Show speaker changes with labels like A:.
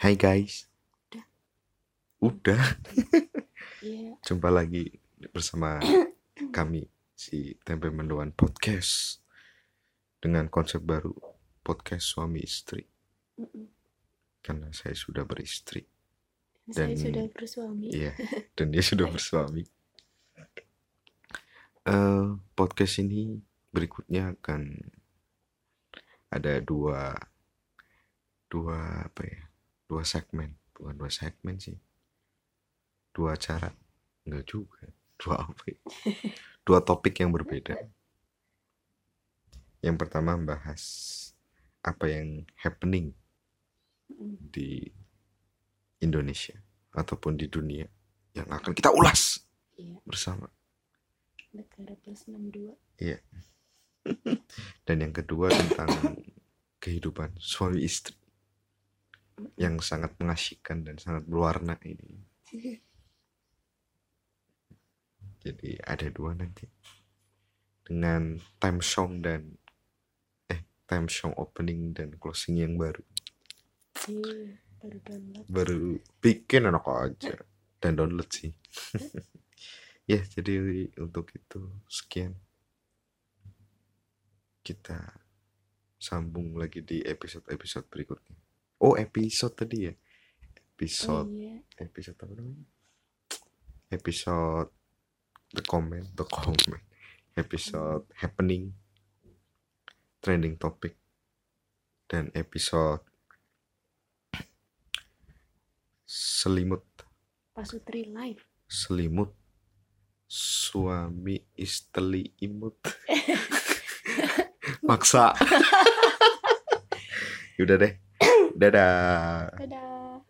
A: Hai guys.
B: Udah.
A: Udah.
B: Iya.
A: Jumpa lagi bersama kami si Tempe Mendoan Podcast dengan konsep baru podcast suami istri
B: Mm-mm.
A: karena saya sudah beristri.
B: Saya
A: Dan-
B: sudah bersuami.
A: Iya, dan dia sudah bersuami. Eh, podcast ini berikutnya akan ada dua dua apa ya? Dua segmen, bukan dua segmen sih. Dua cara. Enggak juga. Dua apa ya? Dua topik yang berbeda. Yang pertama membahas apa yang happening di Indonesia ataupun di dunia yang akan kita ulas
B: Iya.
A: bersama.
B: Negara plus 62.
A: Dan yang kedua tentang kehidupan suami istri yang sangat mengasyikan dan sangat berwarna ini. Jadi ada dua nanti dengan time song dan eh time song opening dan closing yang baru.
B: Iya. Baru download.
A: baru bikin enak aja dan download sih ya jadi untuk itu sekian kita sambung lagi di episode-episode berikutnya oh episode tadi ya?
B: Oh
A: episode
B: iya.
A: episode apa namanya? Episode the comment the comment. Episode happening trending topic. Dan episode selimut.
B: Pasutri live.
A: selimut. Suami istri imut. Maksa. Udah deh Dadah.
B: Dadah.